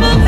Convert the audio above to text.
like